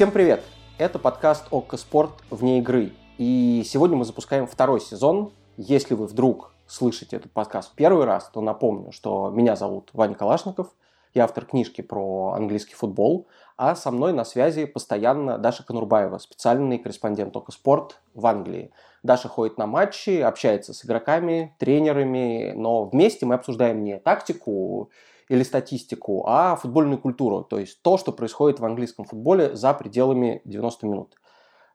Всем привет! Это подкаст «Окко Спорт вне игры». И сегодня мы запускаем второй сезон. Если вы вдруг слышите этот подкаст в первый раз, то напомню, что меня зовут Ваня Калашников, я автор книжки про английский футбол, а со мной на связи постоянно Даша Конурбаева, специальный корреспондент «Окко Спорт» в Англии. Даша ходит на матчи, общается с игроками, тренерами, но вместе мы обсуждаем не тактику или статистику, а футбольную культуру, то есть то, что происходит в английском футболе за пределами 90 минут.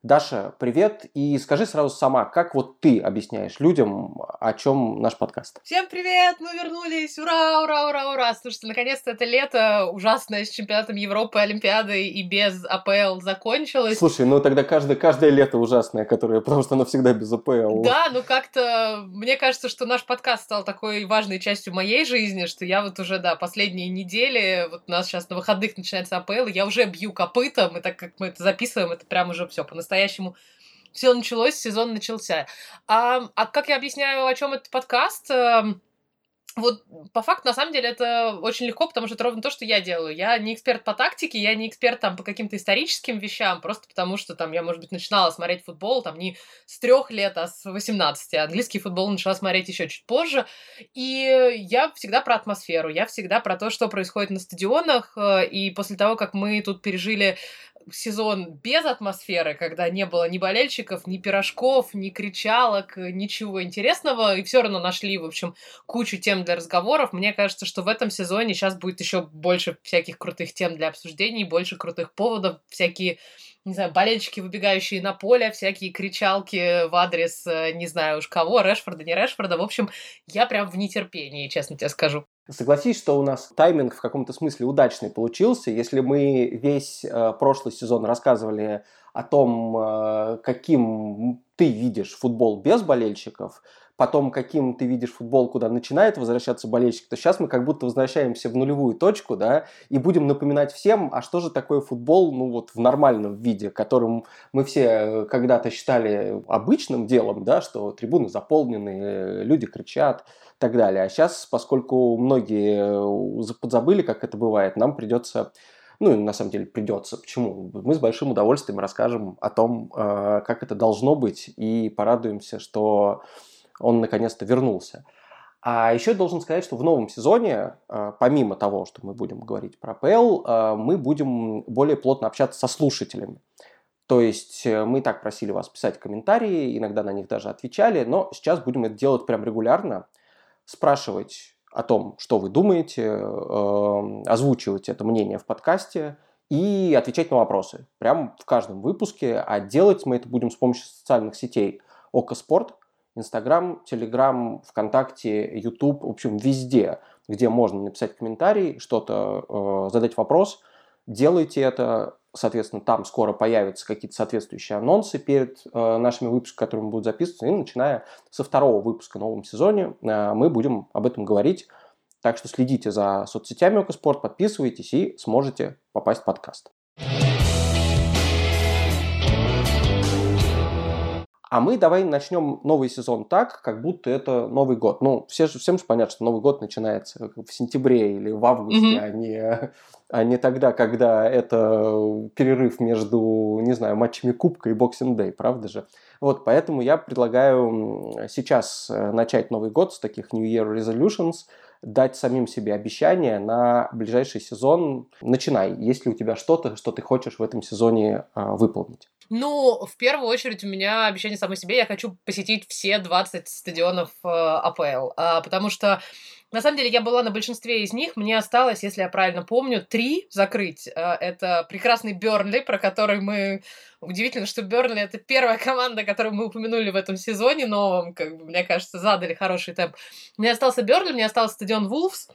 Даша, привет. И скажи сразу сама, как вот ты объясняешь людям, о чем наш подкаст? Всем привет, мы вернулись, ура, ура, ура, ура. Слушайте, наконец-то это лето ужасное с чемпионатом Европы, Олимпиадой и без АПЛ закончилось. Слушай, ну тогда каждое, каждое лето ужасное, которое, потому что оно всегда без АПЛ. Да, ну как-то, мне кажется, что наш подкаст стал такой важной частью моей жизни, что я вот уже, да, последние недели, вот у нас сейчас на выходных начинается АПЛ, и я уже бью копытом, и так как мы это записываем, это прям уже все по-настоящему по-настоящему все началось, сезон начался. А, а как я объясняю, о чем этот подкаст? Эм, вот по факту, на самом деле, это очень легко, потому что это ровно то, что я делаю. Я не эксперт по тактике, я не эксперт там по каким-то историческим вещам, просто потому что там я, может быть, начинала смотреть футбол там не с трех лет, а с 18. Английский футбол начала смотреть еще чуть позже. И я всегда про атмосферу, я всегда про то, что происходит на стадионах. Э, и после того, как мы тут пережили сезон без атмосферы, когда не было ни болельщиков, ни пирожков, ни кричалок, ничего интересного, и все равно нашли, в общем, кучу тем для разговоров. Мне кажется, что в этом сезоне сейчас будет еще больше всяких крутых тем для обсуждений, больше крутых поводов, всякие не знаю, болельщики, выбегающие на поле, всякие кричалки в адрес, э, не знаю уж кого, Решфорда, не Решфорда. В общем, я прям в нетерпении, честно тебе скажу. Согласись, что у нас тайминг в каком-то смысле удачный получился. Если мы весь э, прошлый сезон рассказывали о том, э, каким ты видишь футбол без болельщиков, потом каким ты видишь футбол, куда начинает возвращаться болельщик, то сейчас мы как будто возвращаемся в нулевую точку, да, и будем напоминать всем, а что же такое футбол, ну вот в нормальном виде, которым мы все э, когда-то считали обычным делом, да, что трибуны заполнены, люди кричат так далее. А сейчас, поскольку многие э, подзабыли, как это бывает, нам придется ну, на самом деле придется. Почему? Мы с большим удовольствием расскажем о том, э, как это должно быть, и порадуемся, что он наконец-то вернулся. А еще должен сказать, что в новом сезоне, э, помимо того, что мы будем говорить про ПЛ, мы будем более плотно общаться со слушателями. То есть мы так просили вас писать комментарии, иногда на них даже отвечали, но сейчас будем это делать прям регулярно, спрашивать о том, что вы думаете, озвучивать это мнение в подкасте и отвечать на вопросы. Прям в каждом выпуске, а делать мы это будем с помощью социальных сетей Око Спорт – Инстаграм, Телеграм, ВКонтакте, Ютуб, в общем, везде, где можно написать комментарий, что-то, э, задать вопрос, делайте это. Соответственно, там скоро появятся какие-то соответствующие анонсы перед э, нашими выпусками, которые будут записываться. И начиная со второго выпуска в новом сезоне э, мы будем об этом говорить. Так что следите за соцсетями Okko Спорт, подписывайтесь и сможете попасть в подкаст. А мы давай начнем новый сезон так, как будто это Новый год. Ну, все же, всем же понятно, что Новый год начинается в сентябре или в августе, mm-hmm. а, не, а не тогда, когда это перерыв между, не знаю, матчами Кубка и Boxing Day, правда же? Вот, поэтому я предлагаю сейчас э, начать Новый год с таких New Year Resolutions, дать самим себе обещание на ближайший сезон. Начинай, если у тебя что-то, что ты хочешь в этом сезоне а, выполнить. Ну, в первую очередь у меня обещание самой себе, я хочу посетить все 20 стадионов э, АПЛ, э, потому что на самом деле я была на большинстве из них, мне осталось, если я правильно помню, три закрыть. Э, это прекрасный Бернли, про который мы... Удивительно, что Бернли это первая команда, которую мы упомянули в этом сезоне новом, как бы, мне кажется, задали хороший темп. Мне остался Бернли, мне остался стадион Вулфс,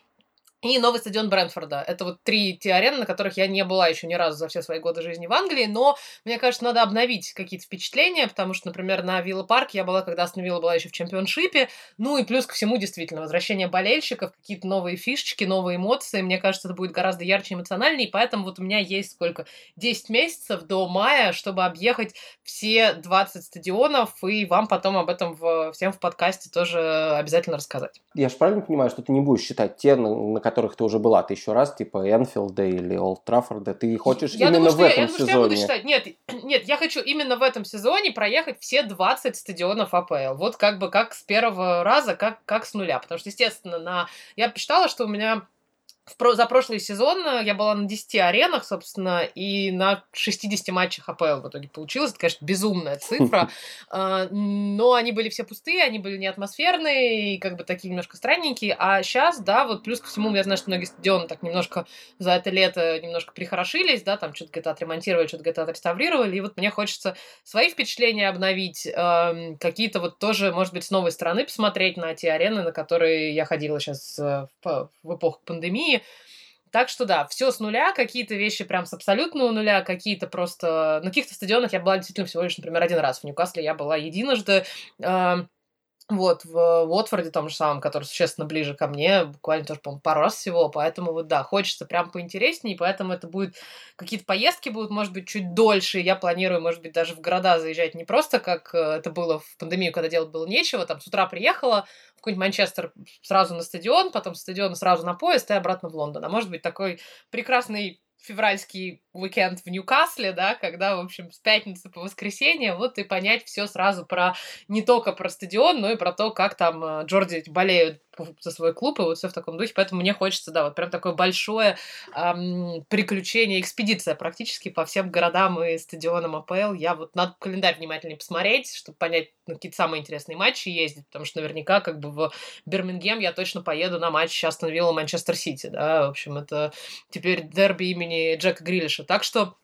и новый стадион Брэнфорда. Это вот три те арены, на которых я не была еще ни разу за все свои годы жизни в Англии, но мне кажется, надо обновить какие-то впечатления, потому что, например, на Вилла Парк я была, когда Астон Вилла была еще в чемпионшипе, ну и плюс ко всему, действительно, возвращение болельщиков, какие-то новые фишечки, новые эмоции, мне кажется, это будет гораздо ярче эмоциональнее, и поэтому вот у меня есть сколько? 10 месяцев до мая, чтобы объехать все 20 стадионов, и вам потом об этом в, всем в подкасте тоже обязательно рассказать. Я же правильно понимаю, что ты не будешь считать те, на которых ты уже была тысячу раз, типа Энфилда или Олд Траффорда, ты хочешь я именно думаю, в этом я, я сезоне? Думаю, что я буду считать. Нет, нет, я хочу именно в этом сезоне проехать все 20 стадионов АПЛ. Вот как бы как с первого раза, как, как с нуля. Потому что, естественно, на... я посчитала, что у меня в, за прошлый сезон э, я была на 10 аренах, собственно, и на 60 матчах АПЛ в итоге получилось. Это, конечно, безумная цифра. А, но они были все пустые, они были не атмосферные, и как бы такие немножко странненькие. А сейчас, да, вот плюс ко всему, я знаю, что многие стадионы так немножко за это лето немножко прихорошились, да, там что-то где-то отремонтировали, что-то где-то отреставрировали. И вот мне хочется свои впечатления обновить, какие-то вот тоже, может быть, с новой стороны посмотреть на те арены, на которые я ходила сейчас э, в эпоху пандемии, так что да, все с нуля, какие-то вещи прям с абсолютного нуля, какие-то просто... На каких-то стадионах я была действительно всего лишь, например, один раз. В Ньюкасле я была единожды. Вот, в Уотфорде том же самом, который существенно ближе ко мне, буквально тоже, по-моему, пару раз всего, поэтому вот, да, хочется прям поинтереснее, поэтому это будет, какие-то поездки будут, может быть, чуть дольше, я планирую, может быть, даже в города заезжать не просто, как э, это было в пандемию, когда делать было нечего, там, с утра приехала в какой-нибудь Манчестер сразу на стадион, потом с стадиона сразу на поезд и обратно в Лондон, а может быть, такой прекрасный февральский уикенд в Ньюкасле, да, когда, в общем, с пятницы по воскресенье, вот и понять все сразу про не только про стадион, но и про то, как там э, Джорди болеют за свой клуб, и вот все в таком духе. Поэтому мне хочется, да, вот прям такое большое эм, приключение, экспедиция практически по всем городам и стадионам АПЛ. Я вот надо календарь внимательнее посмотреть, чтобы понять, ну, какие-то самые интересные матчи ездить, потому что наверняка как бы в Бирмингем я точно поеду на матч Астон Вилла Манчестер Сити, да, в общем, это теперь дерби имени Джека Грилиша. Так что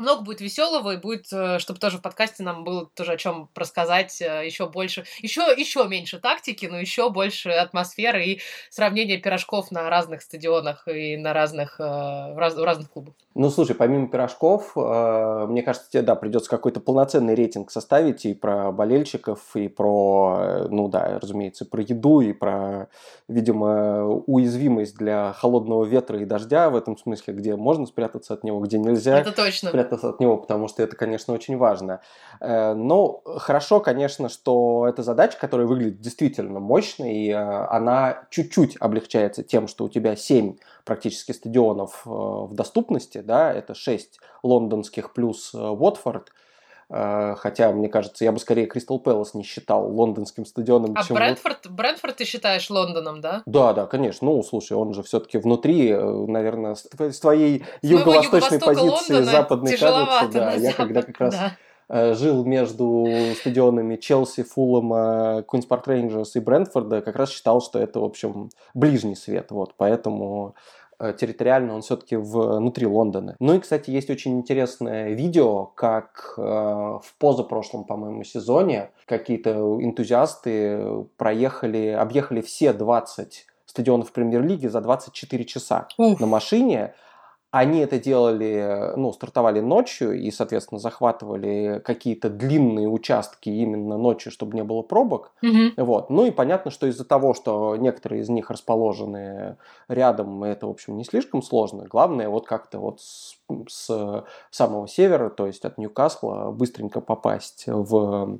много будет веселого, и будет, э, чтобы тоже в подкасте нам было тоже о чем рассказать э, еще больше, еще, еще меньше тактики, но еще больше атмосферы и сравнения пирожков на разных стадионах и на разных, э, в, раз, в разных клубах. Ну, слушай, помимо пирожков, мне кажется, тебе, да, придется какой-то полноценный рейтинг составить и про болельщиков, и про, ну да, разумеется, про еду, и про, видимо, уязвимость для холодного ветра и дождя в этом смысле, где можно спрятаться от него, где нельзя. Это точно спрятаться от него, потому что это, конечно, очень важно. Э, но хорошо, конечно, что эта задача, которая выглядит действительно мощной, э, она чуть-чуть облегчается тем, что у тебя 7 практически стадионов э, в доступности, да, это 6 лондонских плюс Уотфорд, Хотя, мне кажется, я бы скорее Кристал Пэлас не считал лондонским стадионом. А чем Брентфорд, вот... Брентфорд ты считаешь Лондоном, да? Да, да, конечно. Ну, слушай, он же все-таки внутри, наверное, с твоей юго-восточной позиции Лондона западной кажется. Да, я когда как раз да. жил между стадионами Челси, Фуллама, Куинс Парк Рейнджерс и Брентфорда, как раз считал, что это, в общем, ближний свет. Вот, поэтому Э, территориально он все-таки внутри Лондона. Ну и, кстати, есть очень интересное видео, как э, в позапрошлом, по-моему, сезоне какие-то энтузиасты проехали, объехали все 20 стадионов премьер-лиги за 24 часа Уф. на машине, они это делали, ну, стартовали ночью и, соответственно, захватывали какие-то длинные участки именно ночью, чтобы не было пробок. Mm-hmm. Вот. Ну и понятно, что из-за того, что некоторые из них расположены рядом, это, в общем, не слишком сложно. Главное вот как-то вот с, с самого севера, то есть от Ньюкасла, быстренько попасть в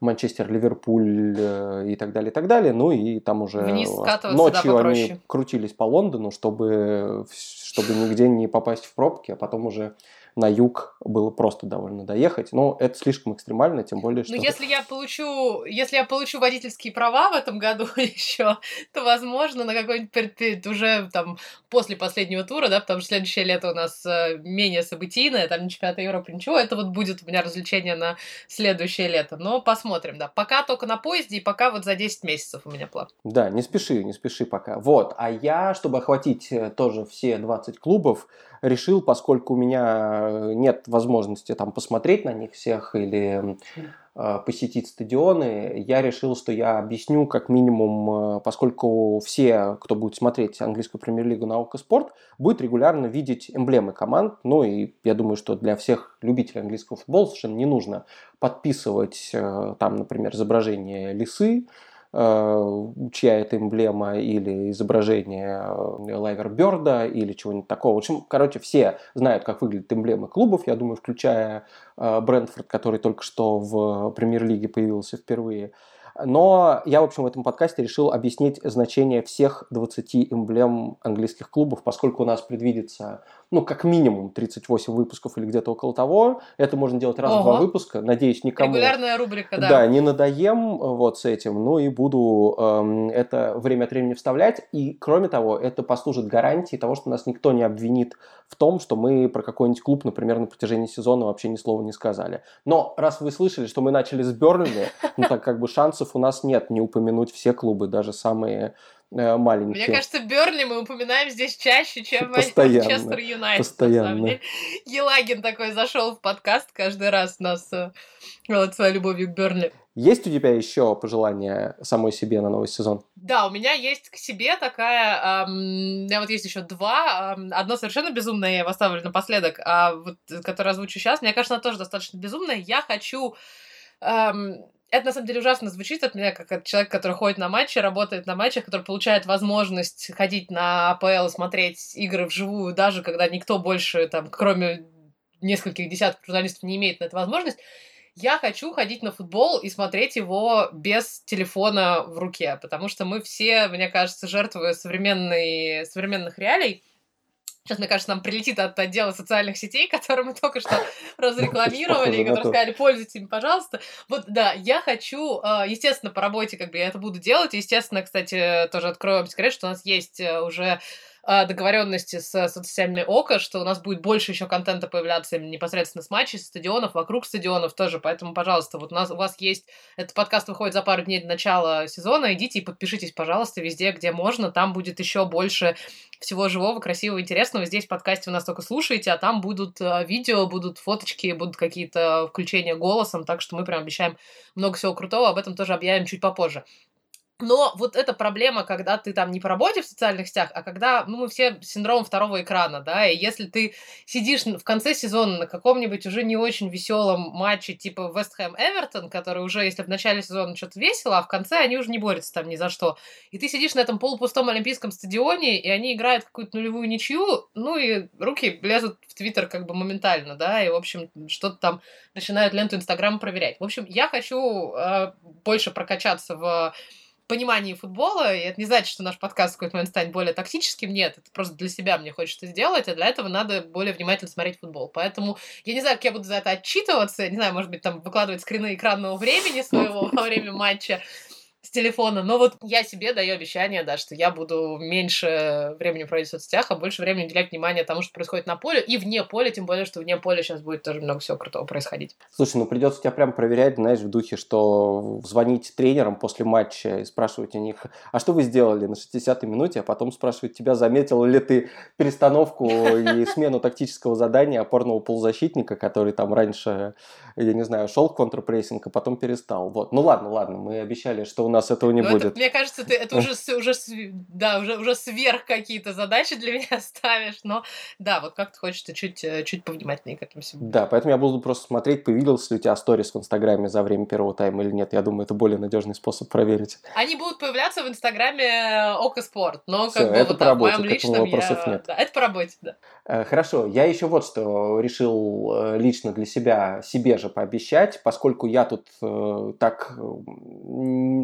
Манчестер, Ливерпуль э, и так далее, и так далее. Ну и там уже Вниз ночью они крутились по Лондону, чтобы, чтобы нигде не попасть в пробки, а потом уже на юг было просто довольно доехать. Но это слишком экстремально, тем более, что... Ну, если я получу, если я получу водительские права в этом году еще, то, возможно, на какой-нибудь уже там после последнего тура, да, потому что следующее лето у нас э, менее событийное, там не чемпионат Европы, ничего, это вот будет у меня развлечение на следующее лето. Но посмотрим, да. Пока только на поезде, и пока вот за 10 месяцев у меня план. Да, не спеши, не спеши пока. Вот, а я, чтобы охватить э, тоже все 20 клубов, решил, поскольку у меня нет возможности там посмотреть на них всех или э, посетить стадионы, я решил, что я объясню как минимум, э, поскольку все, кто будет смотреть английскую премьер-лигу на Око Спорт, будет регулярно видеть эмблемы команд. Ну и я думаю, что для всех любителей английского футбола совершенно не нужно подписывать там, например, изображение лисы, Э, чья это эмблема или изображение э, Лайверберда или чего-нибудь такого. В общем, короче, все знают, как выглядят эмблемы клубов, я думаю, включая э, Брентфорд, который только что в премьер-лиге появился впервые. Но я, в общем, в этом подкасте решил объяснить значение всех 20 эмблем английских клубов, поскольку у нас предвидится, ну, как минимум 38 выпусков или где-то около того. Это можно делать раз в два выпуска. Надеюсь, никому... Регулярная рубрика, да. Да, не надоем вот с этим. Ну и буду эм, это время от времени вставлять. И, кроме того, это послужит гарантией того, что нас никто не обвинит в том, что мы про какой-нибудь клуб, например, на протяжении сезона вообще ни слова не сказали. Но раз вы слышали, что мы начали с Бернли, ну так как бы шансов у нас нет не упомянуть все клубы, даже самые э, маленькие. Мне кажется, Берли мы упоминаем здесь чаще, чем. Манчестер Юнайтед. Постоянно. Елагин такой зашел в подкаст каждый раз нас э, вот своей любовью к Берли. Есть у тебя еще пожелания самой себе на новый сезон? Да, у меня есть к себе такая... Эм, у меня вот есть еще два. Эм, одно совершенно безумное, я его оставлю напоследок, а вот, которое озвучу сейчас, мне кажется, она тоже достаточно безумная. Я хочу... Эм, это на самом деле ужасно звучит от меня, как от человека, который ходит на матчи, работает на матчах, который получает возможность ходить на АПЛ, смотреть игры вживую, даже когда никто больше, там, кроме нескольких десятков журналистов, не имеет на это возможность я хочу ходить на футбол и смотреть его без телефона в руке, потому что мы все, мне кажется, жертвы современной, современных реалий. Сейчас, мне кажется, нам прилетит от отдела социальных сетей, которые мы только что разрекламировали, и которые сказали, пользуйтесь им, пожалуйста. Вот, да, я хочу, а, естественно, по работе как бы я это буду делать. Естественно, кстати, тоже открою вам секрет, что у нас есть э, уже договоренности с соцсетями ОКО, что у нас будет больше еще контента появляться непосредственно с матчей, стадионов, вокруг стадионов тоже. Поэтому, пожалуйста, вот у нас у вас есть этот подкаст выходит за пару дней до начала сезона. Идите и подпишитесь, пожалуйста, везде, где можно. Там будет еще больше всего живого, красивого, интересного. Здесь в подкасте вы нас только слушаете, а там будут а, видео, будут фоточки, будут какие-то включения голосом. Так что мы прям обещаем много всего крутого. Об этом тоже объявим чуть попозже. Но вот эта проблема, когда ты там не по работе в социальных сетях, а когда, ну, мы все синдром второго экрана, да, и если ты сидишь в конце сезона на каком-нибудь уже не очень веселом матче типа Вест Хэм Эвертон, который уже, если в начале сезона что-то весело, а в конце они уже не борются там ни за что, и ты сидишь на этом полупустом олимпийском стадионе, и они играют какую-то нулевую ничью, ну, и руки лезут в Твиттер как бы моментально, да, и, в общем, что-то там начинают ленту Инстаграма проверять. В общем, я хочу э, больше прокачаться в понимании футбола, и это не значит, что наш подкаст в какой-то момент станет более токсическим, нет, это просто для себя мне хочется сделать, а для этого надо более внимательно смотреть футбол. Поэтому я не знаю, как я буду за это отчитываться, не знаю, может быть, там выкладывать скрины экранного времени своего во время матча, с телефона. Но вот я себе даю обещание, да, что я буду меньше времени проводить в соцсетях, а больше времени уделять внимание тому, что происходит на поле и вне поля, тем более, что вне поля сейчас будет тоже много всего крутого происходить. Слушай, ну придется тебя прям проверять, знаешь, в духе, что звонить тренерам после матча и спрашивать у них, а что вы сделали на 60-й минуте, а потом спрашивать тебя, заметил ли ты перестановку и смену тактического задания опорного полузащитника, который там раньше, я не знаю, шел в контрпрессинг, а потом перестал. Вот. Ну ладно, ладно, мы обещали, что у нас этого не Но будет. Это, мне кажется, ты это уже, уже, да, уже, уже сверх какие-то задачи для меня ставишь, но да, вот как ты хочешь, ты чуть, э, чуть повнимательнее к этому всему. Да, поэтому я буду просто смотреть, появился ли у тебя сторис в Инстаграме за время первого тайма или нет. Я думаю, это более надежный способ проверить. Они будут появляться в Инстаграме Око Спорт, но Всё, как бы это вот, по работе, в моем личном вопросов я... нет. Да, это по работе, да. Э, хорошо, я еще вот что решил э, лично для себя, себе же пообещать, поскольку я тут э, так,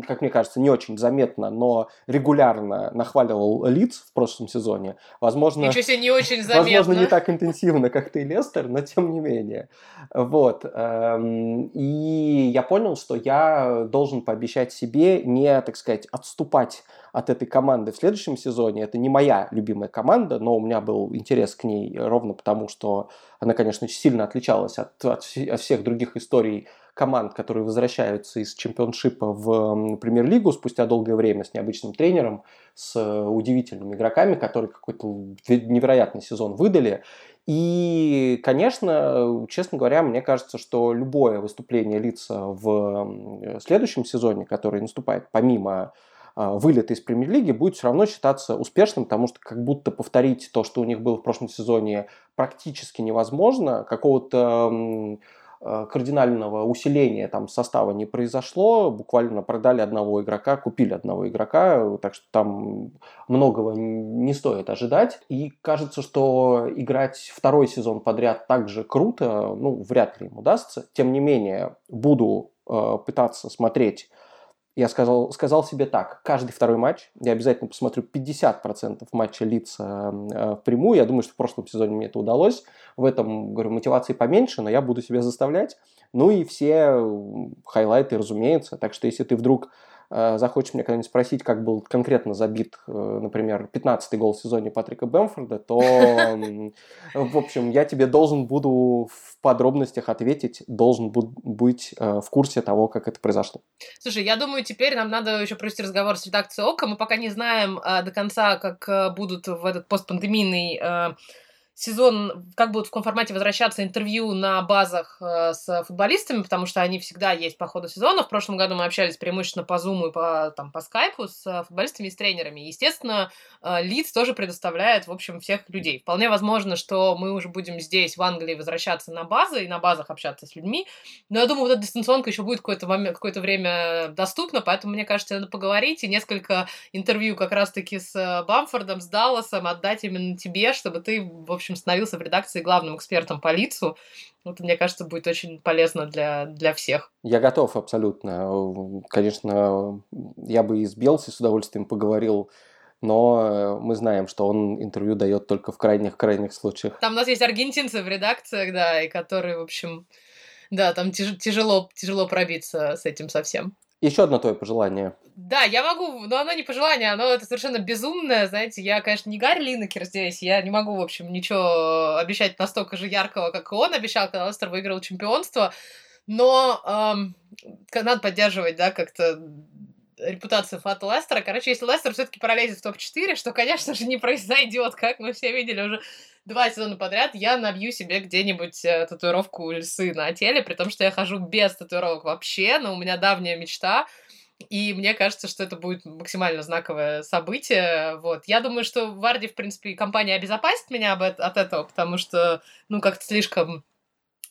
как мне кажется, не очень заметно, но регулярно нахваливал лиц в прошлом сезоне. Возможно, Ничего себе, не очень заметно. Возможно, не так интенсивно, как ты, Лестер, но тем не менее. Вот. Эм, и я понял, что я должен пообещать себе не, так сказать, отступать от этой команды в следующем сезоне. Это не моя любимая команда, но у меня был интерес к ней ровно потому, что она, конечно, сильно отличалась от, от, от всех других историй команд, которые возвращаются из чемпионшипа в премьер-лигу спустя долгое время с необычным тренером, с э, удивительными игроками, которые какой-то невероятный сезон выдали. И, конечно, честно говоря, мне кажется, что любое выступление лица в следующем сезоне, который наступает помимо а, вылета из премьер-лиги будет все равно считаться успешным, потому что как будто повторить то, что у них было в прошлом сезоне, практически невозможно. Какого-то кардинального усиления там состава не произошло, буквально продали одного игрока, купили одного игрока, так что там многого не стоит ожидать. И кажется, что играть второй сезон подряд так же круто, ну, вряд ли им удастся. Тем не менее, буду э, пытаться смотреть я сказал, сказал себе так, каждый второй матч я обязательно посмотрю 50% матча лица э, впрямую. Я думаю, что в прошлом сезоне мне это удалось. В этом, говорю, мотивации поменьше, но я буду себя заставлять. Ну и все хайлайты, разумеется. Так что если ты вдруг Э, захочешь меня когда-нибудь спросить, как был конкретно забит, э, например, 15-й гол в сезоне Патрика Бэмфорда, то, в общем, я тебе должен буду в подробностях ответить, должен быть э, в курсе того, как это произошло. Слушай, я думаю, теперь нам надо еще провести разговор с редакцией ОКО. Мы пока не знаем до конца, как будут в этот постпандемийный сезон, как будут в каком формате возвращаться интервью на базах э, с футболистами, потому что они всегда есть по ходу сезона. В прошлом году мы общались преимущественно по Zoom и по, там, по скайпу с футболистами и с тренерами. Естественно, э, лиц тоже предоставляет, в общем, всех людей. Вполне возможно, что мы уже будем здесь, в Англии, возвращаться на базы и на базах общаться с людьми. Но я думаю, вот эта дистанционка еще будет какое-то, момент, какое-то время доступна, поэтому, мне кажется, надо поговорить и несколько интервью как раз-таки с Бамфордом, с Далласом отдать именно тебе, чтобы ты, в общем, общем, становился в редакции главным экспертом по лицу. Вот, мне кажется, будет очень полезно для, для всех. Я готов абсолютно. Конечно, я бы и с Белси с удовольствием поговорил но мы знаем, что он интервью дает только в крайних-крайних случаях. Там у нас есть аргентинцы в редакциях, да, и которые, в общем, да, там тяж- тяжело, тяжело пробиться с этим совсем. Еще одно твое пожелание. Да, я могу, но оно не пожелание, оно это совершенно безумное, знаете, я, конечно, не Гарри Линнекер здесь, я не могу, в общем, ничего обещать настолько же яркого, как он обещал, когда Лестер выиграл чемпионство, но эм, надо поддерживать, да, как-то репутацию Фата Лестера. Короче, если Лестер все-таки пролезет в топ-4, что, конечно же, не произойдет, как мы все видели уже два сезона подряд, я набью себе где-нибудь э, татуировку льсы на теле, при том, что я хожу без татуировок вообще, но у меня давняя мечта и мне кажется, что это будет максимально знаковое событие. Вот. Я думаю, что Варди, в принципе, компания обезопасит меня от этого, потому что, ну, как-то слишком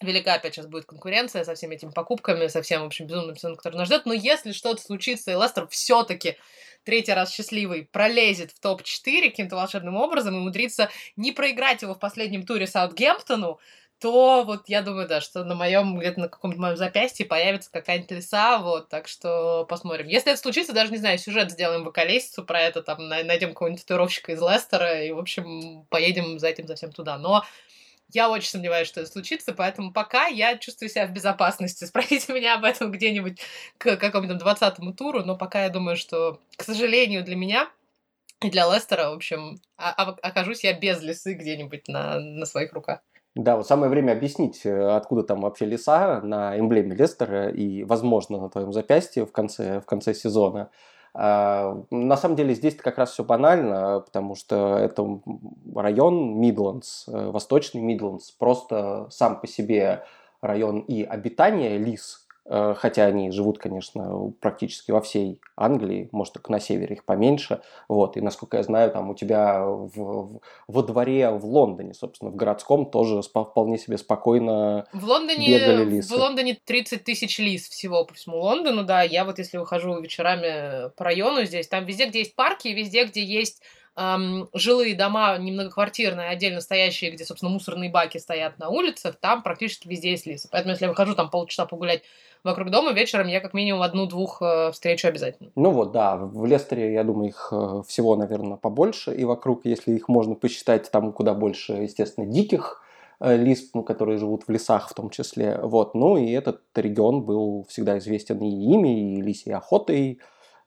велика опять сейчас будет конкуренция со всеми этими покупками, со всем, в общем, безумным сезоном, который нас ждет. Но если что-то случится, и Лестер все-таки третий раз счастливый пролезет в топ-4 каким-то волшебным образом и умудрится не проиграть его в последнем туре Саутгемптону, то вот я думаю, да, что на моем, где-то на каком-то моем запястье появится какая-нибудь лиса, вот, так что посмотрим. Если это случится, даже, не знаю, сюжет сделаем в околесицу про это, там, найдем какого-нибудь татуировщика из Лестера и, в общем, поедем за этим совсем туда. Но я очень сомневаюсь, что это случится, поэтому пока я чувствую себя в безопасности. Спросите меня об этом где-нибудь к какому-нибудь двадцатому туру, но пока я думаю, что, к сожалению, для меня и для Лестера, в общем, окажусь я без лисы где-нибудь на, на своих руках. Да, вот самое время объяснить, э, откуда там вообще леса на эмблеме Лестера и, возможно, на твоем запястье в конце, в конце сезона. А, на самом деле здесь как раз все банально, потому что это район Мидландс, э, восточный Мидландс, просто сам по себе район и обитания лис, хотя они живут, конечно, практически во всей Англии, может, только на севере их поменьше, вот, и, насколько я знаю, там у тебя в, в, во дворе в Лондоне, собственно, в городском тоже вполне себе спокойно в Лондоне, бегали лисы. В Лондоне 30 тысяч лис всего по всему Лондону, да, я вот если выхожу вечерами по району здесь, там везде, где есть парки, везде, где есть эм, жилые дома, не многоквартирные, отдельно стоящие, где, собственно, мусорные баки стоят на улицах, там практически везде есть лисы. Поэтому, если я выхожу там полчаса погулять вокруг дома, вечером я как минимум одну-двух э, встречу обязательно. Ну вот, да, в Лестере, я думаю, их э, всего, наверное, побольше, и вокруг, если их можно посчитать, там куда больше, естественно, диких э, лис, ну, которые живут в лесах в том числе. Вот. Ну и этот регион был всегда известен и ими, и лисьей охотой,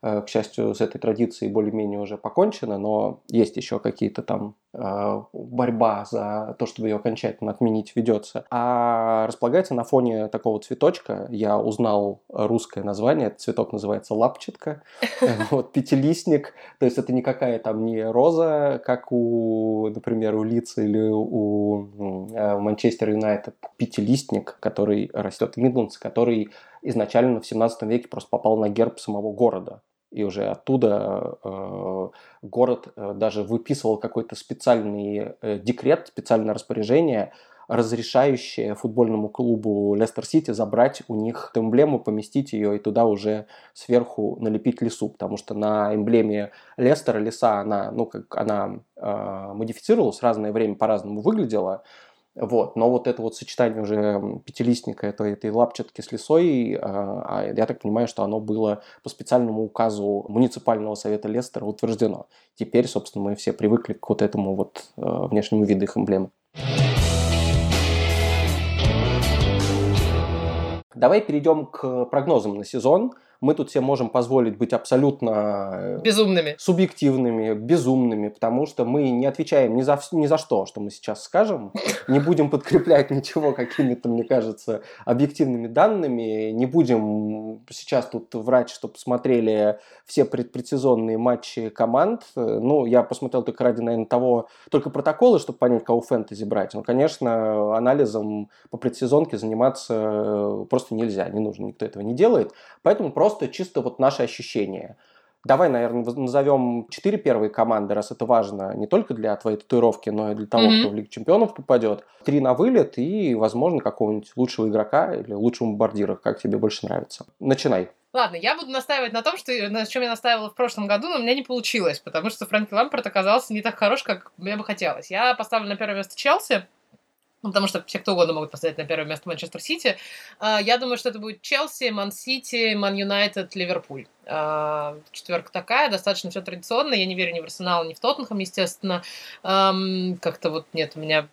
к счастью, с этой традицией более-менее уже покончено, но есть еще какие-то там э, борьба за то, чтобы ее окончательно отменить, ведется. А располагается на фоне такого цветочка. Я узнал русское название. Этот цветок называется лапчатка. Вот, пятилистник. То есть это никакая там не роза, как у, например, у Лица или у э, Манчестер Юнайтед. Пятилистник, который растет в Мидландс, который изначально в 17 веке просто попал на герб самого города и уже оттуда э, город э, даже выписывал какой-то специальный э, декрет, специальное распоряжение, разрешающее футбольному клубу Лестер Сити забрать у них эмблему, поместить ее и туда уже сверху налепить лесу, потому что на эмблеме Лестера леса, она, ну, как она э, модифицировалась, разное время по-разному выглядела, Вот. Но вот это вот сочетание уже пятилистника, этой, этой лапчатки с лесой, а, я так понимаю, что оно было по специальному указу муниципального совета Лестера утверждено. Теперь, собственно, мы все привыкли к вот этому вот внешнему виду их эмблемы. Давай перейдем к прогнозам на сезон мы тут себе можем позволить быть абсолютно э, безумными, субъективными, безумными, потому что мы не отвечаем ни за, ни за что, что мы сейчас скажем, не будем подкреплять ничего какими-то, мне кажется, объективными данными, не будем сейчас тут врать, чтобы смотрели все предсезонные матчи команд. Ну, я посмотрел только ради, наверное, того, только протоколы, чтобы понять, кого фэнтези брать. Но, конечно, анализом по предсезонке заниматься э, просто нельзя, не нужно, никто этого не делает. Поэтому просто просто чисто вот наши ощущения. Давай, наверное, назовем четыре первые команды, раз это важно не только для твоей татуировки, но и для того, mm-hmm. кто в Лигу Чемпионов попадет. Три на вылет и, возможно, какого-нибудь лучшего игрока или лучшего бомбардира, как тебе больше нравится. Начинай. Ладно, я буду настаивать на том, что, на чем я настаивала в прошлом году, но у меня не получилось, потому что Фрэнки Лампорт оказался не так хорош, как мне бы хотелось. Я поставлю на первое место Челси, ну, потому что все кто угодно могут поставить на первое место Манчестер Сити. А, я думаю, что это будет Челси, Ман Сити, Ман Юнайтед, Ливерпуль. А, четверка такая, достаточно все традиционно. Я не верю ни в Арсенал, ни в Тоттенхэм, естественно. Как-то вот нет у меня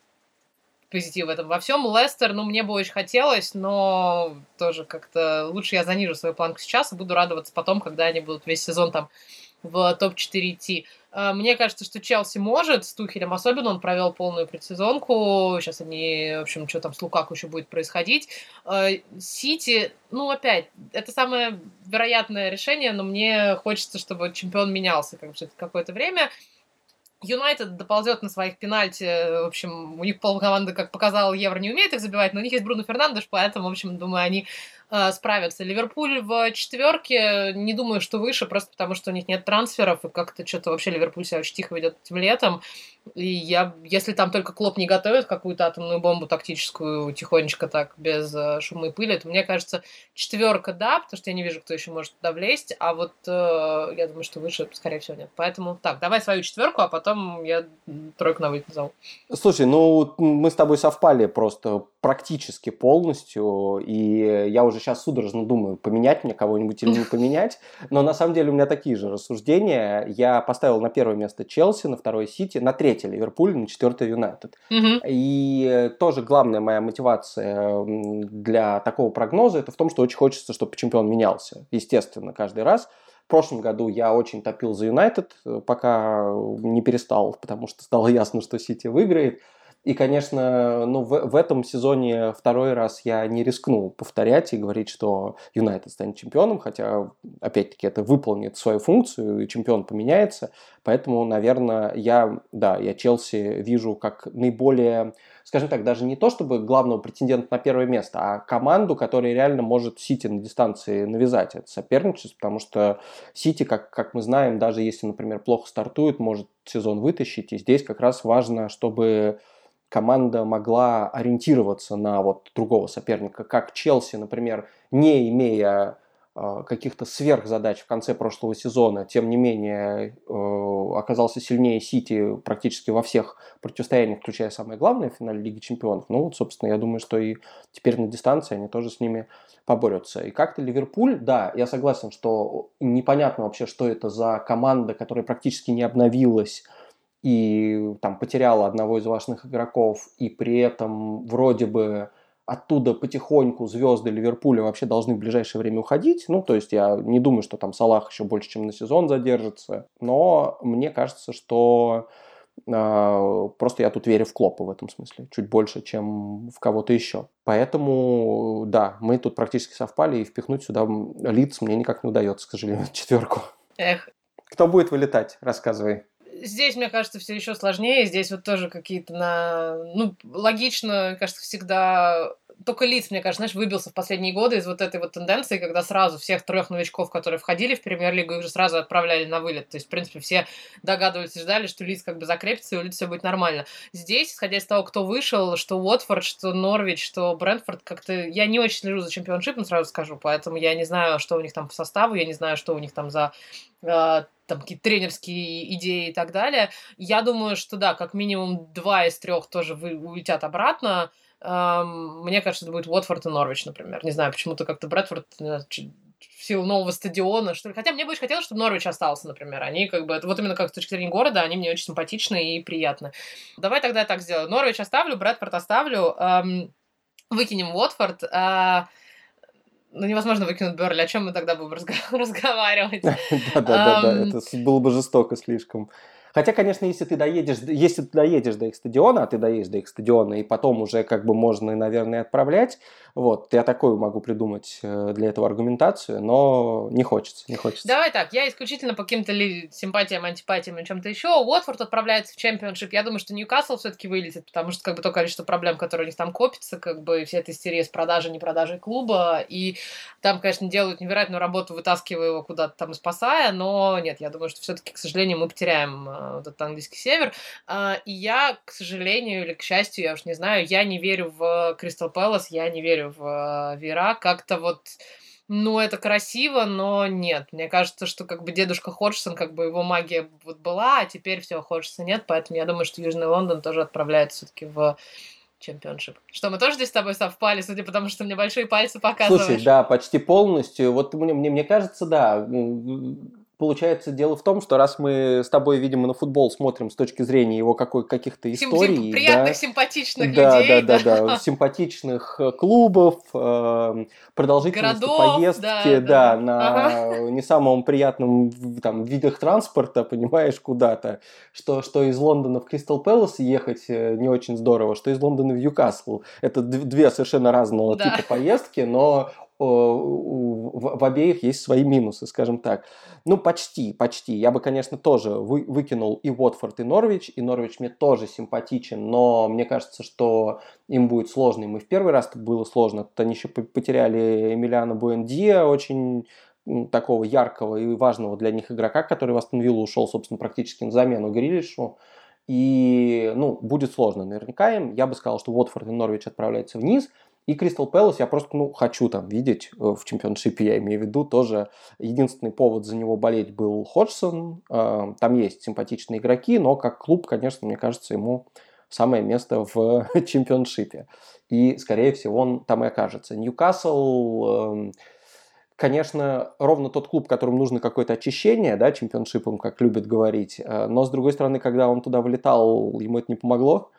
позитив в этом во всем. Лестер, ну, мне бы очень хотелось, но тоже как-то лучше я занижу свою планку сейчас и буду радоваться потом, когда они будут весь сезон там в топ-4 идти. А, мне кажется, что Челси может, с Тухелем особенно, он провел полную предсезонку, сейчас они, в общем, что там с Лукаку еще будет происходить. А, Сити, ну, опять, это самое вероятное решение, но мне хочется, чтобы чемпион менялся как какое-то время. Юнайтед доползет на своих пенальти. В общем, у них полкоманды, как показал Евро, не умеет их забивать, но у них есть Бруно Фернандеш, поэтому, в общем, думаю, они э, справятся. Ливерпуль в четверке, не думаю, что выше, просто потому что у них нет трансферов, и как-то что-то вообще Ливерпуль себя очень тихо ведет этим летом. И я, если там только Клоп не готовит какую-то атомную бомбу тактическую тихонечко так, без э, шума и пыли, то мне кажется, четверка да, потому что я не вижу, кто еще может туда влезть, а вот э, я думаю, что выше, скорее всего, нет. Поэтому так, давай свою четверку, а потом я тройку на вылет назову. Слушай, ну мы с тобой совпали просто практически полностью, и я уже сейчас судорожно думаю, поменять мне кого-нибудь или не поменять, но на самом деле у меня такие же рассуждения. Я поставил на первое место Челси, на второе Сити, на третье Ливерпуль, на четвертое Юнайтед. И тоже главная моя мотивация для такого прогноза, это в том, что очень хочется, чтобы чемпион менялся, естественно, каждый раз. В прошлом году я очень топил за Юнайтед, пока не перестал, потому что стало ясно, что Сити выиграет. И, конечно, ну, в, в этом сезоне второй раз я не рискну повторять и говорить, что Юнайтед станет чемпионом, хотя, опять-таки, это выполнит свою функцию, и чемпион поменяется. Поэтому, наверное, я, да, я Челси вижу как наиболее, скажем так, даже не то чтобы главного претендента на первое место, а команду, которая реально может Сити на дистанции навязать это соперничество, потому что Сити, как, как мы знаем, даже если, например, плохо стартует, может сезон вытащить, и здесь как раз важно, чтобы команда могла ориентироваться на вот другого соперника, как Челси, например, не имея э, каких-то сверхзадач в конце прошлого сезона, тем не менее э, оказался сильнее Сити практически во всех противостояниях, включая самое главное в финале Лиги Чемпионов. Ну вот, собственно, я думаю, что и теперь на дистанции они тоже с ними поборются. И как-то Ливерпуль, да, я согласен, что непонятно вообще, что это за команда, которая практически не обновилась, и там потеряла одного из важных игроков, и при этом вроде бы оттуда потихоньку звезды Ливерпуля вообще должны в ближайшее время уходить. Ну, то есть я не думаю, что там Салах еще больше, чем на сезон задержится. Но мне кажется, что э, просто я тут верю в Клопа в этом смысле. Чуть больше, чем в кого-то еще. Поэтому, да, мы тут практически совпали, и впихнуть сюда лиц мне никак не удается, к сожалению, четверку. Эх. Кто будет вылетать? Рассказывай здесь, мне кажется, все еще сложнее. Здесь вот тоже какие-то на... Ну, логично, кажется, всегда... Только лиц, мне кажется, знаешь, выбился в последние годы из вот этой вот тенденции, когда сразу всех трех новичков, которые входили в премьер-лигу, их же сразу отправляли на вылет. То есть, в принципе, все догадывались и ждали, что лиц как бы закрепится, и у лиц все будет нормально. Здесь, исходя из того, кто вышел, что Уотфорд, что Норвич, что Брентфорд, как-то... Я не очень слежу за чемпионшипом, сразу скажу, поэтому я не знаю, что у них там по составу, я не знаю, что у них там за а, там какие-то тренерские идеи и так далее. Я думаю, что да, как минимум два из трех тоже вы, улетят обратно. Эм, мне кажется, это будет Уотфорд и Норвич, например. Не знаю, почему-то как-то Брэдфорд в силу нового стадиона, что ли. Хотя мне бы очень хотелось, чтобы Норвич остался, например. Они как бы, вот именно как с точки зрения города, они мне очень симпатичны и приятны. Давай тогда я так сделаю. Норвич оставлю, Брэдфорд оставлю, эм, выкинем Уотфорд. Э, ну, невозможно выкинуть Берли. О чем мы тогда будем разговаривать? Да-да-да, это было бы жестоко слишком. Хотя, конечно, если ты доедешь, если ты доедешь до их стадиона, а ты доедешь до их стадиона, и потом уже как бы можно, наверное, отправлять, вот, я такую могу придумать э, для этого аргументацию, но не хочется, не хочется. Давай так, я исключительно по каким-то ли симпатиям, антипатиям и чем-то еще. Уотфорд отправляется в чемпионшип. Я думаю, что Ньюкасл все-таки вылетит, потому что как бы то количество проблем, которые у них там копится, как бы вся эта истерия с продажей, не продажей клуба, и там, конечно, делают невероятную работу, вытаскивая его куда-то там спасая, но нет, я думаю, что все-таки, к сожалению, мы потеряем э, вот этот английский север. А, и я, к сожалению или к счастью, я уж не знаю, я не верю в Кристал Пэлас, я не верю в э, Вера. Как-то вот ну, это красиво, но нет. Мне кажется, что как бы дедушка Ходжсон, как бы его магия вот была, а теперь все, Ходжсона нет, поэтому я думаю, что Южный Лондон тоже отправляется все-таки в чемпионшип. Что, мы тоже здесь с тобой совпали, судя по тому, что мне большие пальцы показываешь? Слушай, да, почти полностью. Вот мне, мне, мне кажется, да, Получается, дело в том, что раз мы с тобой, видимо, на футбол смотрим с точки зрения его какой, каких-то историй... Приятных, да, симпатичных да, людей. Да, да, да, симпатичных э, клубов, э, продолжительности Городов, поездки, да, да, да. на ага. не самом приятном там, видах транспорта, понимаешь, куда-то. Что, что из Лондона в Кристал Пэлас ехать э, не очень здорово, что из Лондона в Ньюкасл. Это две совершенно разного да. типа поездки, но в, обеих есть свои минусы, скажем так. Ну, почти, почти. Я бы, конечно, тоже вы, выкинул и Уотфорд, и Норвич. И Норвич мне тоже симпатичен, но мне кажется, что им будет сложно. Им и в первый раз было сложно. Они еще потеряли Эмилиана Буэндия, очень такого яркого и важного для них игрока, который в Астон ушел, собственно, практически на замену Грилишу. И, ну, будет сложно наверняка им. Я бы сказал, что Уотфорд и Норвич отправляются вниз – и Кристал Пэлас я просто ну, хочу там видеть э, в чемпионшипе, я имею в виду, тоже единственный повод за него болеть был Ходжсон. Э, там есть симпатичные игроки, но как клуб, конечно, мне кажется, ему самое место в чемпионшипе. И, скорее всего, он там и окажется. Ньюкасл, эм, конечно, ровно тот клуб, которому нужно какое-то очищение, да, чемпионшипом, как любят говорить. Э, но, с другой стороны, когда он туда вылетал, ему это не помогло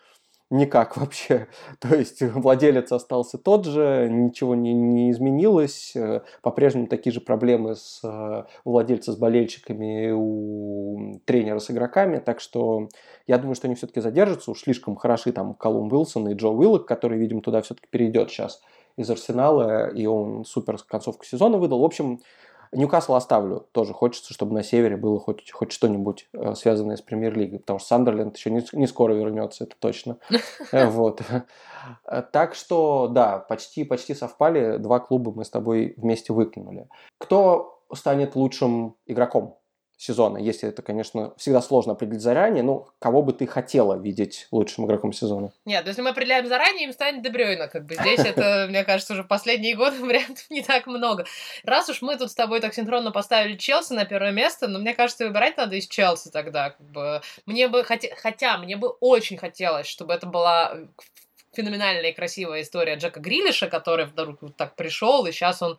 никак вообще. То есть владелец остался тот же, ничего не, не изменилось, э, по-прежнему такие же проблемы с, э, у владельца с болельщиками, у тренера с игроками, так что я думаю, что они все-таки задержатся, уж слишком хороши там Колум Уилсон и Джо Уиллок, который, видимо, туда все-таки перейдет сейчас из Арсенала, и он супер концовку сезона выдал. В общем, Ньюкасл оставлю. Тоже хочется, чтобы на севере было хоть, хоть что-нибудь э, связанное с премьер-лигой, потому что Сандерленд еще не, не скоро вернется, это точно. Э, вот. Э, так что, да, почти, почти совпали. Два клуба мы с тобой вместе выкинули. Кто станет лучшим игроком сезона, если это, конечно, всегда сложно определить заранее, ну, кого бы ты хотела видеть лучшим игроком сезона? Нет, если мы определяем заранее, им станет Дебрёйна, как бы здесь это, мне кажется, уже последние годы вариантов не так много. Раз уж мы тут с тобой так синхронно поставили Челси на первое место, но мне кажется, выбирать надо из Челси тогда, как бы. Мне бы, хотя, хотя мне бы очень хотелось, чтобы это была феноменальная и красивая история Джека Грилиша, который вдруг вот так пришел, и сейчас он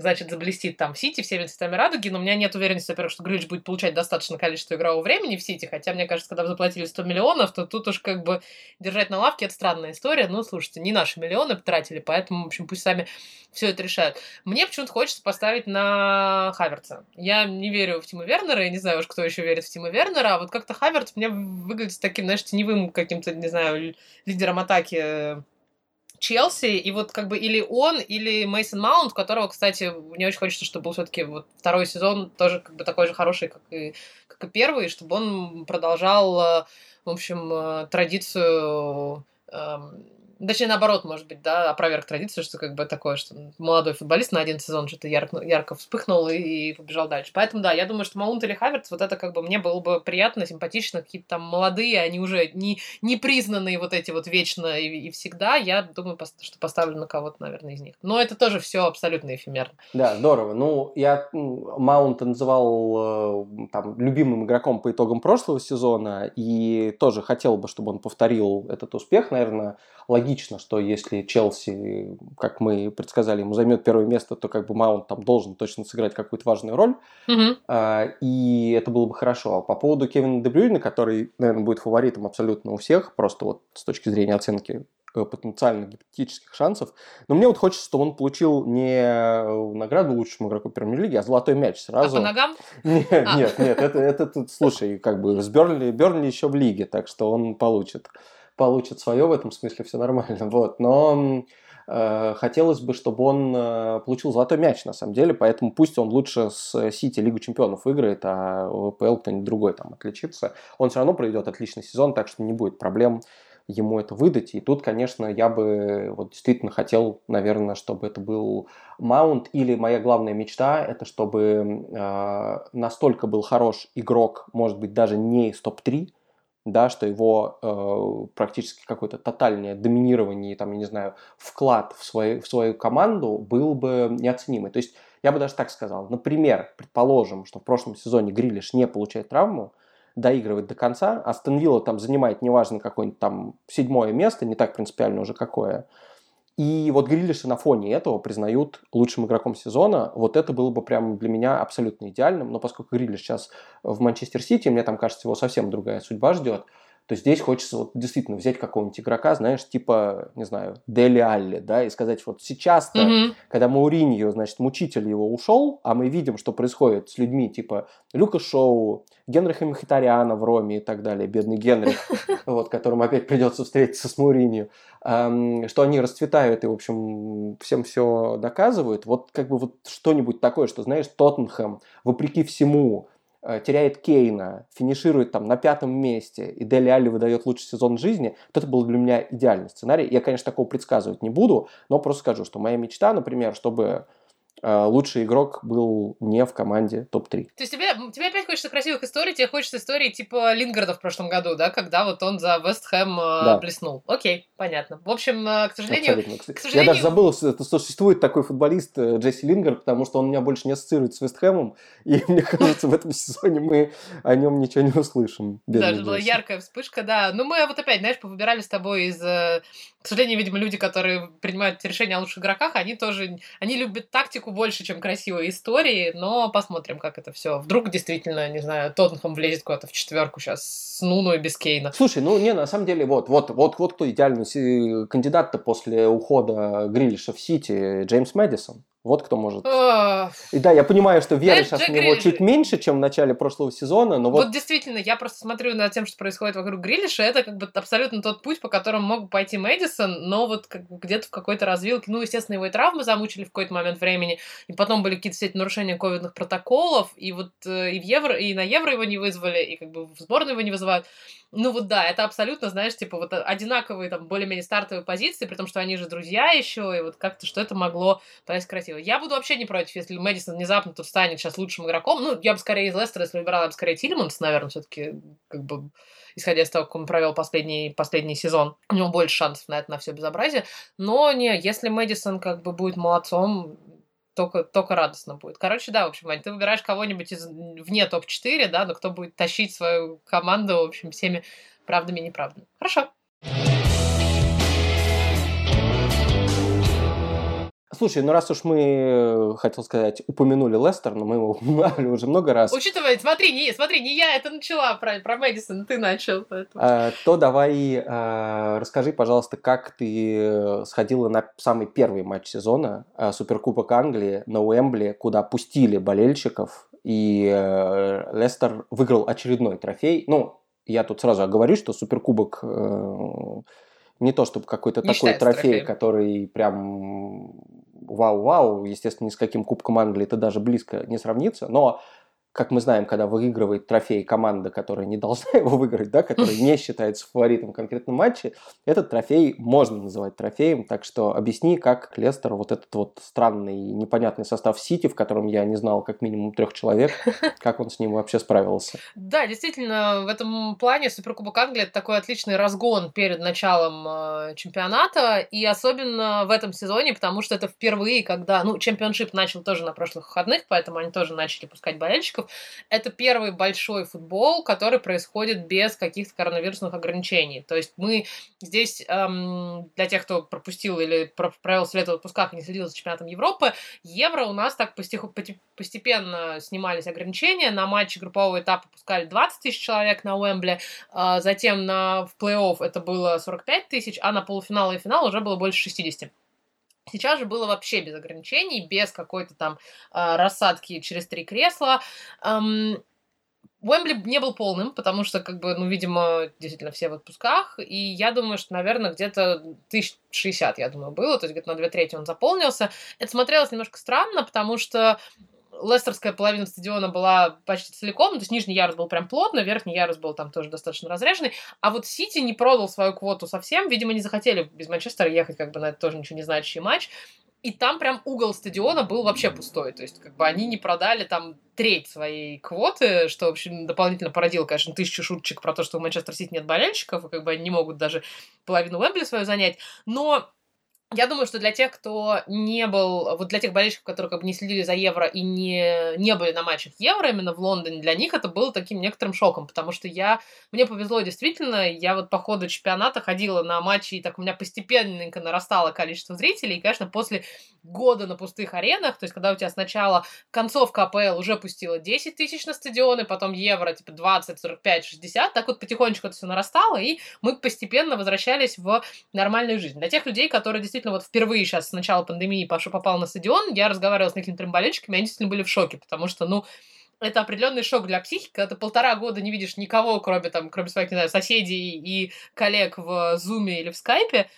значит, заблестит там в Сити всеми цветами радуги, но у меня нет уверенности, во-первых, что Грилич будет получать достаточное количество игрового времени в Сити, хотя, мне кажется, когда заплатили 100 миллионов, то тут уж как бы держать на лавке – это странная история, ну, слушайте, не наши миллионы потратили, поэтому, в общем, пусть сами все это решают. Мне почему-то хочется поставить на Хаверца. Я не верю в Тима Вернера, я не знаю уж, кто еще верит в Тима Вернера, а вот как-то Хаверц мне выглядит таким, знаешь, теневым каким-то, не знаю, лидером атаки Челси, и вот как бы или он, или Мейсон Маунт, которого, кстати, мне очень хочется, чтобы был все-таки вот второй сезон тоже как бы такой же хороший, как и, как и первый, чтобы он продолжал, э, в общем, э, традицию эм, Точнее, наоборот, может быть, да, опроверг традицию, что как бы такое, что молодой футболист на один сезон что-то ярко, ярко вспыхнул и, и побежал дальше. Поэтому, да, я думаю, что Маунт или Хаверц, вот это как бы мне было бы приятно, симпатично, какие-то там молодые, они уже не, не признанные вот эти вот вечно и, и всегда. Я думаю, что поставлю на кого-то, наверное, из них. Но это тоже все абсолютно эфемерно. Да, здорово. Ну, я Маунта называл э, там любимым игроком по итогам прошлого сезона и тоже хотел бы, чтобы он повторил этот успех, наверное, логично, что если Челси, как мы предсказали, ему займет первое место, то как бы Маунт там должен точно сыграть какую-то важную роль. Угу. А, и это было бы хорошо. А по поводу Кевина Дебрюйна, который, наверное, будет фаворитом абсолютно у всех, просто вот с точки зрения оценки э, потенциальных гипотетических шансов. Но мне вот хочется, чтобы он получил не э, награду лучшему игроку премьер-лиги, а золотой мяч сразу. А по ногам? Нет, а. нет, нет, это, это, это, слушай, как бы с Бернли, Бернли еще в лиге, так что он получит получит свое в этом смысле, все нормально. Вот. Но э, хотелось бы, чтобы он э, получил золотой мяч, на самом деле, поэтому пусть он лучше с Сити Лигу Чемпионов выиграет, а ВПЛ кто-нибудь другой там отличится. Он все равно проведет отличный сезон, так что не будет проблем ему это выдать. И тут, конечно, я бы вот действительно хотел, наверное, чтобы это был Маунт. Или моя главная мечта, это чтобы э, настолько был хорош игрок, может быть, даже не из топ-3, да, что его э, практически какое-то тотальное доминирование, там, я не знаю, вклад в свою, в свою команду был бы неоценимый. То есть я бы даже так сказал. Например, предположим, что в прошлом сезоне Грилиш не получает травму, доигрывает до конца, а Стенвилла там занимает, неважно, какое-нибудь там седьмое место, не так принципиально уже какое, и вот Грилиша на фоне этого признают лучшим игроком сезона. Вот это было бы прямо для меня абсолютно идеальным. Но поскольку Грилиш сейчас в Манчестер Сити, мне там кажется, его совсем другая судьба ждет то здесь хочется вот действительно взять какого-нибудь игрока, знаешь, типа, не знаю, Дели Алли, да, и сказать, вот сейчас-то, mm-hmm. когда Мауриньо, значит, мучитель его ушел, а мы видим, что происходит с людьми типа Люка Шоу, Генриха Мхитариана в Роме и так далее, бедный Генрих, вот, которому опять придется встретиться с Мауриньо, что они расцветают и, в общем, всем все доказывают. Вот как бы вот что-нибудь такое, что, знаешь, Тоттенхэм, вопреки всему, теряет Кейна, финиширует там на пятом месте, и Дели Алли выдает лучший сезон жизни, то это был для меня идеальный сценарий. Я, конечно, такого предсказывать не буду, но просто скажу, что моя мечта, например, чтобы Э, лучший игрок был не в команде топ-3. То есть тебе, тебе опять хочется красивых историй, тебе хочется истории типа Лингарда в прошлом году, да, когда вот он за Вест Хэм э, да. блеснул. Окей, понятно. В общем, э, к сожалению, к сожалению... Я даже забыл, что существует такой футболист Джесси Лингард, потому что он меня больше не ассоциирует с Вест Хэмом, и мне кажется, в этом сезоне мы о нем ничего не услышим. Да, это была яркая вспышка, да. Ну, мы вот опять, знаешь, повыбирали с тобой из... К сожалению, видимо, люди, которые принимают решения о лучших игроках, они тоже... Они любят тактику больше, чем красивые истории, но посмотрим, как это все. Вдруг действительно, не знаю, Тоттенхэм влезет куда-то в четверку сейчас с Нуну и без Кейна. Слушай, ну не, на самом деле, вот, вот, вот, вот кто идеальный кандидат-то после ухода Грилиша в Сити, Джеймс Мэдисон. Вот кто может. И да, я понимаю, что веры сейчас в него чуть меньше, чем в начале прошлого сезона, но вот... Вот действительно, я просто смотрю на тем, что происходит вокруг Грилиша, это как бы абсолютно тот путь, по которому мог пойти Мэдисон, но вот как бы где-то в какой-то развилке, ну, естественно, его и травмы замучили в какой-то момент времени, и потом были какие-то все эти нарушения ковидных протоколов, и вот э, и в Евро, и на Евро его не вызвали, и как бы в сборную его не вызывают. Ну вот да, это абсолютно, знаешь, типа вот одинаковые там более-менее стартовые позиции, при том, что они же друзья еще, и вот как-то что это могло происходить красиво. Я буду вообще не против, если Мэдисон внезапно тут станет сейчас лучшим игроком. Ну, я бы скорее из Лестера, если выбирала, я бы скорее Тильманс, наверное, все-таки, как бы, исходя из того, как он провел последний, последний сезон. У него больше шансов на это, на все безобразие. Но не, если Мэдисон как бы будет молодцом, только, только радостно будет. Короче, да, в общем, Вань, ты выбираешь кого-нибудь из вне топ-4, да, но кто будет тащить свою команду, в общем, всеми правдами и неправдами. Хорошо. Слушай, ну раз уж мы, э, хотел сказать, упомянули Лестер, но мы его упоминали уже много раз. Учитывая, смотри, не, смотри, не я это начала про, про Мэдисон, ты начал. Поэтому. А, то давай а, расскажи, пожалуйста, как ты сходила на самый первый матч сезона а, Суперкубок Англии на Уэмбли, куда пустили болельщиков, и а, Лестер выиграл очередной трофей. Ну, я тут сразу оговорюсь, что Суперкубок э, не то чтобы какой-то такой трофей, который прям вау-вау, естественно, ни с каким Кубком Англии это даже близко не сравнится, но как мы знаем, когда выигрывает трофей команда, которая не должна его выиграть, да, которая не считается фаворитом в конкретном матче, этот трофей можно называть трофеем. Так что объясни, как Лестер, вот этот вот странный, непонятный состав Сити, в котором я не знал как минимум трех человек, как он с ним вообще справился. Да, действительно, в этом плане Суперкубок Англии это такой отличный разгон перед началом э, чемпионата, и особенно в этом сезоне, потому что это впервые, когда, ну, чемпионшип начал тоже на прошлых выходных, поэтому они тоже начали пускать болельщиков, болельщиков. Это первый большой футбол, который происходит без каких-то коронавирусных ограничений. То есть мы здесь, эм, для тех, кто пропустил или провел след в отпусках и не следил за чемпионатом Европы, Евро у нас так постепенно снимались ограничения. На матче группового этапа пускали 20 тысяч человек на Уэмбле, э, затем на, в плей-офф это было 45 тысяч, а на полуфинал и финал уже было больше 60. Сейчас же было вообще без ограничений, без какой-то там э, рассадки через три кресла. Эм, Уэмбли не был полным, потому что, как бы, ну, видимо, действительно все в отпусках, и я думаю, что, наверное, где-то тысяч шестьдесят, я думаю, было, то есть где-то на две трети он заполнился. Это смотрелось немножко странно, потому что Лестерская половина стадиона была почти целиком, то есть нижний ярус был прям плотно, верхний ярус был там тоже достаточно разреженный, а вот Сити не продал свою квоту совсем, видимо, не захотели без Манчестера ехать как бы на это тоже ничего не значащий матч, и там прям угол стадиона был вообще пустой. То есть, как бы они не продали там треть своей квоты, что, в общем, дополнительно породило, конечно, тысячу шуточек про то, что у Манчестер Сити нет болельщиков, и как бы они не могут даже половину Уэмбли свою занять. Но я думаю, что для тех, кто не был, вот для тех болельщиков, которые как бы не следили за Евро и не, не были на матчах Евро именно в Лондоне, для них это было таким некоторым шоком, потому что я, мне повезло действительно, я вот по ходу чемпионата ходила на матчи, и так у меня постепенненько нарастало количество зрителей, и, конечно, после года на пустых аренах, то есть когда у тебя сначала концовка АПЛ уже пустила 10 тысяч на стадионы, потом Евро типа 20, 45, 60, так вот потихонечку это все нарастало, и мы постепенно возвращались в нормальную жизнь. Для тех людей, которые действительно действительно вот впервые сейчас с начала пандемии Паша попал на стадион, я разговаривала с некоторыми болельщиками, они действительно были в шоке, потому что, ну, это определенный шок для психики, когда ты полтора года не видишь никого, кроме там, кроме своих, не знаю, соседей и коллег в Зуме или в Скайпе,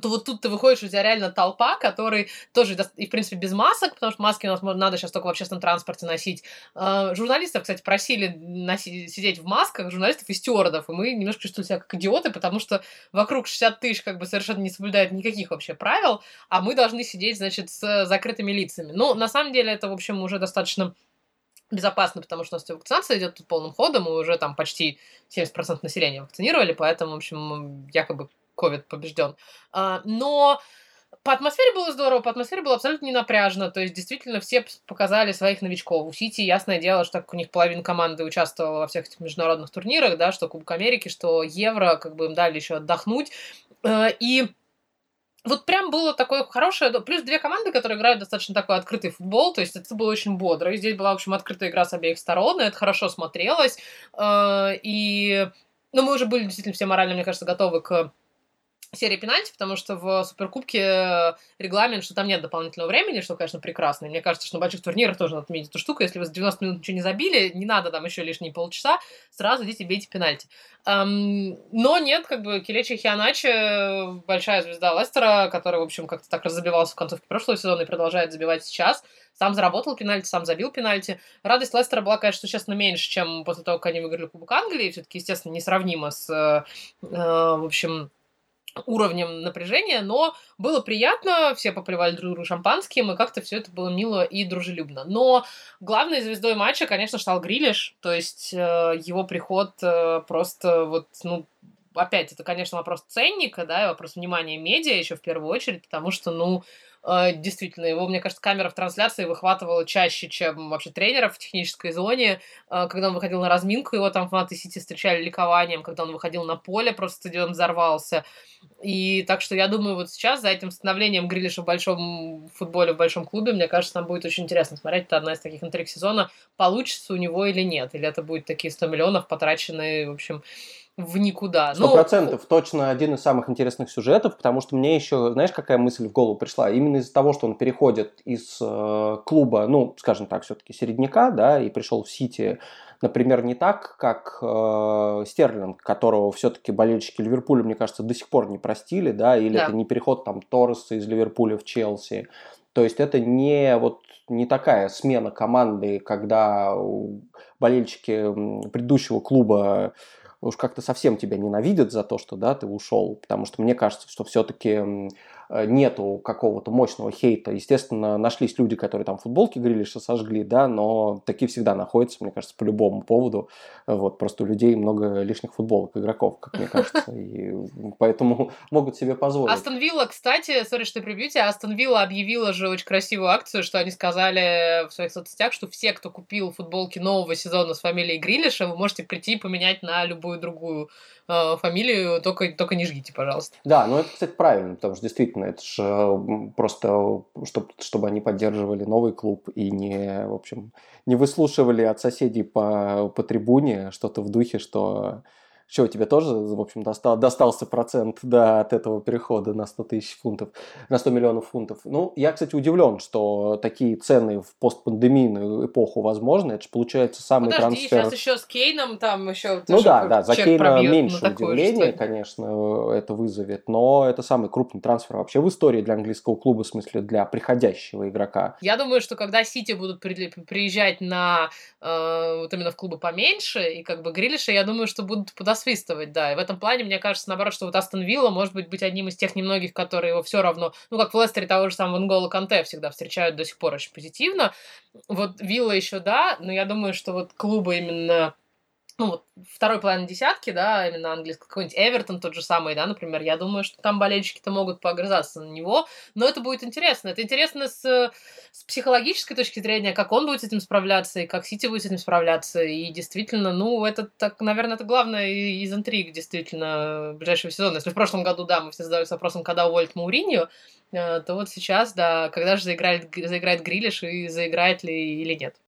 то вот тут ты выходишь, у тебя реально толпа, который тоже, и в принципе без масок, потому что маски у нас надо сейчас только в общественном транспорте носить. А, журналистов, кстати, просили носить, сидеть в масках, журналистов и стюардов, и мы немножко чувствуем себя как идиоты, потому что вокруг 60 тысяч как бы совершенно не соблюдают никаких вообще правил, а мы должны сидеть, значит, с закрытыми лицами. Ну, на самом деле это, в общем, уже достаточно безопасно, потому что у нас вакцинация идет тут полным ходом, и уже там почти 70% населения вакцинировали, поэтому, в общем, якобы ковид побежден. А, но по атмосфере было здорово, по атмосфере было абсолютно не напряжно. То есть, действительно, все показали своих новичков. У Сити, ясное дело, что у них половина команды участвовала во всех этих международных турнирах, да, что Кубок Америки, что Евро, как бы им дали еще отдохнуть. Э, и вот прям было такое хорошее... Плюс две команды, которые играют достаточно такой открытый футбол, то есть это было очень бодро. И здесь была, в общем, открытая игра с обеих сторон, и это хорошо смотрелось. Э, и... Ну, мы уже были действительно все морально, мне кажется, готовы к серии пенальти, потому что в Суперкубке регламент, что там нет дополнительного времени, что, конечно, прекрасно. И мне кажется, что на больших турнирах тоже надо отметить эту штуку. Если вы за 90 минут ничего не забили, не надо там еще лишние полчаса, сразу идите бейте пенальти. Эм, но нет, как бы Келечи Хианачи, большая звезда Лестера, который, в общем, как-то так разобивался в концовке прошлого сезона и продолжает забивать сейчас. Сам заработал пенальти, сам забил пенальти. Радость Лестера была, конечно, честно, меньше, чем после того, как они выиграли Кубок Англии. Все-таки, естественно, несравнимо с, э, э, в общем, уровнем напряжения, но было приятно, все поплевали друг другу шампанским, и как-то все это было мило и дружелюбно. Но главной звездой матча, конечно, стал Грилиш, то есть э, его приход э, просто вот, ну, опять, это, конечно, вопрос ценника, да, и вопрос внимания медиа еще в первую очередь, потому что, ну, э, действительно, его, мне кажется, камера в трансляции выхватывала чаще, чем вообще тренеров в технической зоне. Э, когда он выходил на разминку, его там фанаты Сити встречали ликованием, когда он выходил на поле, просто стадион взорвался. И так что я думаю, вот сейчас за этим становлением Грилиша в большом футболе, в большом клубе, мне кажется, нам будет очень интересно смотреть. Это одна из таких интриг сезона, получится у него или нет. Или это будет такие 100 миллионов, потраченные, в общем, в никуда. Сто ну, процентов. Ну... Точно один из самых интересных сюжетов, потому что мне еще, знаешь, какая мысль в голову пришла? Именно из-за того, что он переходит из э, клуба, ну, скажем так, все-таки середняка, да, и пришел в Сити, например, не так, как э, Стерлинг, которого все-таки болельщики Ливерпуля, мне кажется, до сих пор не простили, да, или да. это не переход там Торреса из Ливерпуля в Челси. То есть это не вот не такая смена команды, когда болельщики предыдущего клуба уж как-то совсем тебя ненавидят за то, что да, ты ушел, потому что мне кажется, что все-таки нету какого-то мощного хейта. Естественно, нашлись люди, которые там футболки Грилиша сожгли, да, но такие всегда находятся, мне кажется, по любому поводу. Вот, просто у людей много лишних футболок игроков, как мне кажется, и поэтому могут себе позволить. Астон Вилла, кстати, сори, что прибью тебя, Астон Вилла объявила же очень красивую акцию, что они сказали в своих соцсетях, что все, кто купил футболки нового сезона с фамилией Грилиша, вы можете прийти и поменять на любую другую э, фамилию, только, только не жгите, пожалуйста. Да, ну это, кстати, правильно, потому что действительно действительно, это же просто, чтобы, чтобы они поддерживали новый клуб и не, в общем, не выслушивали от соседей по, по трибуне что-то в духе, что что, тебе тоже, в общем, достал, достался процент да, от этого перехода на 100 тысяч фунтов, на 100 миллионов фунтов? Ну, я, кстати, удивлен, что такие цены в постпандемийную эпоху возможны. Это же получается самый Подожди, трансфер... сейчас еще с Кейном там еще... Ну да, да, за Кейна меньше удивления, конечно, это вызовет, но это самый крупный трансфер вообще в истории для английского клуба, в смысле для приходящего игрока. Я думаю, что когда Сити будут приезжать на э, вот именно в клубы поменьше, и как бы Грилиша, я думаю, что будут подос насвистывать, да. И в этом плане, мне кажется, наоборот, что вот Астон Вилла может быть, быть одним из тех немногих, которые его все равно, ну, как в Лестере того же самого Нгола Канте всегда встречают до сих пор очень позитивно. Вот Вилла еще да, но я думаю, что вот клубы именно ну, вот, второй половины десятки, да, именно английский, какой-нибудь Эвертон тот же самый, да, например, я думаю, что там болельщики-то могут поогрызаться на него, но это будет интересно. Это интересно с, с психологической точки зрения, как он будет с этим справляться, и как Сити будет с этим справляться, и действительно, ну, это, так, наверное, это главное из интриг, действительно, ближайшего сезона. Если в прошлом году, да, мы все задались вопросом, когда уволят Мауринью, э, то вот сейчас, да, когда же заиграет, заиграет Грилиш и заиграет ли или нет.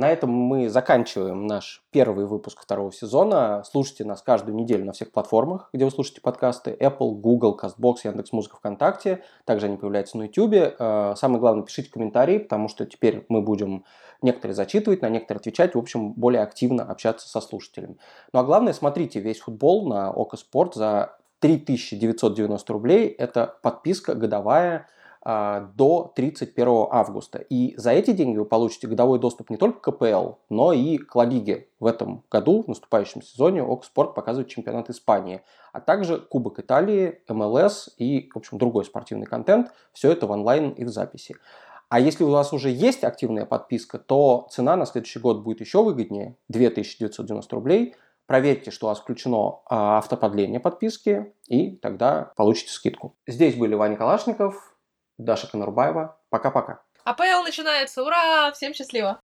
На этом мы заканчиваем наш первый выпуск второго сезона. Слушайте нас каждую неделю на всех платформах, где вы слушаете подкасты. Apple, Google, CastBox, Яндекс.Музыка, ВКонтакте. Также они появляются на YouTube. Э, самое главное, пишите комментарии, потому что теперь мы будем некоторые зачитывать, на некоторые отвечать, в общем, более активно общаться со слушателями. Ну а главное, смотрите весь футбол на Око Спорт за 3990 рублей. Это подписка годовая до 31 августа. И за эти деньги вы получите годовой доступ не только к КПЛ, но и к Ла Лиге. В этом году, в наступающем сезоне, Окспорт показывает чемпионат Испании, а также Кубок Италии, МЛС и, в общем, другой спортивный контент. Все это в онлайн и в записи. А если у вас уже есть активная подписка, то цена на следующий год будет еще выгоднее, 2990 рублей. Проверьте, что у вас включено а, автоподление подписки, и тогда получите скидку. Здесь были Ваня Калашников, Даша Конурбаева. Пока-пока. АПЛ начинается. Ура! Всем счастливо!